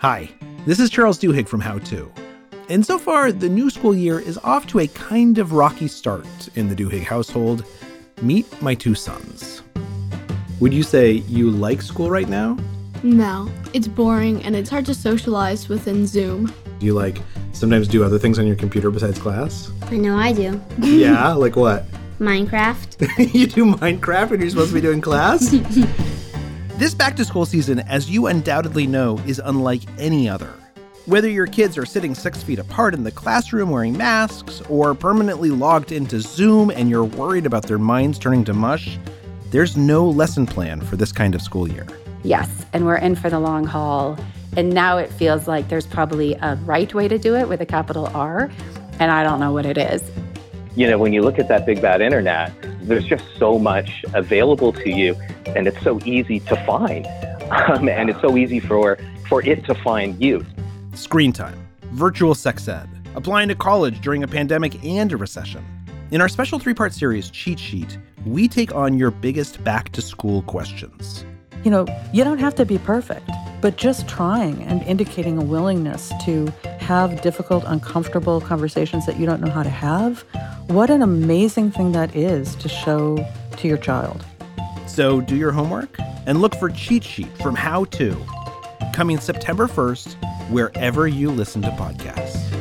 Hi, this is Charles Duhigg from How To. And so far, the new school year is off to a kind of rocky start in the Duhigg household. Meet my two sons. Would you say you like school right now? No, it's boring and it's hard to socialize within Zoom. Do you like sometimes do other things on your computer besides class? I know I do. yeah, like what? Minecraft. you do Minecraft when you're supposed to be doing class? this back to school season, as you undoubtedly know, is unlike any other. Whether your kids are sitting six feet apart in the classroom wearing masks, or permanently logged into Zoom and you're worried about their minds turning to mush, there's no lesson plan for this kind of school year. Yes, and we're in for the long haul. And now it feels like there's probably a right way to do it with a capital R, and I don't know what it is. You know, when you look at that big bad internet, there's just so much available to you, and it's so easy to find. Um, and it's so easy for, for it to find you. Screen time, virtual sex ed, applying to college during a pandemic and a recession. In our special three part series, Cheat Sheet, we take on your biggest back to school questions. You know, you don't have to be perfect, but just trying and indicating a willingness to have difficult, uncomfortable conversations that you don't know how to have, what an amazing thing that is to show to your child. So do your homework and look for Cheat Sheet from How To, coming September 1st, wherever you listen to podcasts.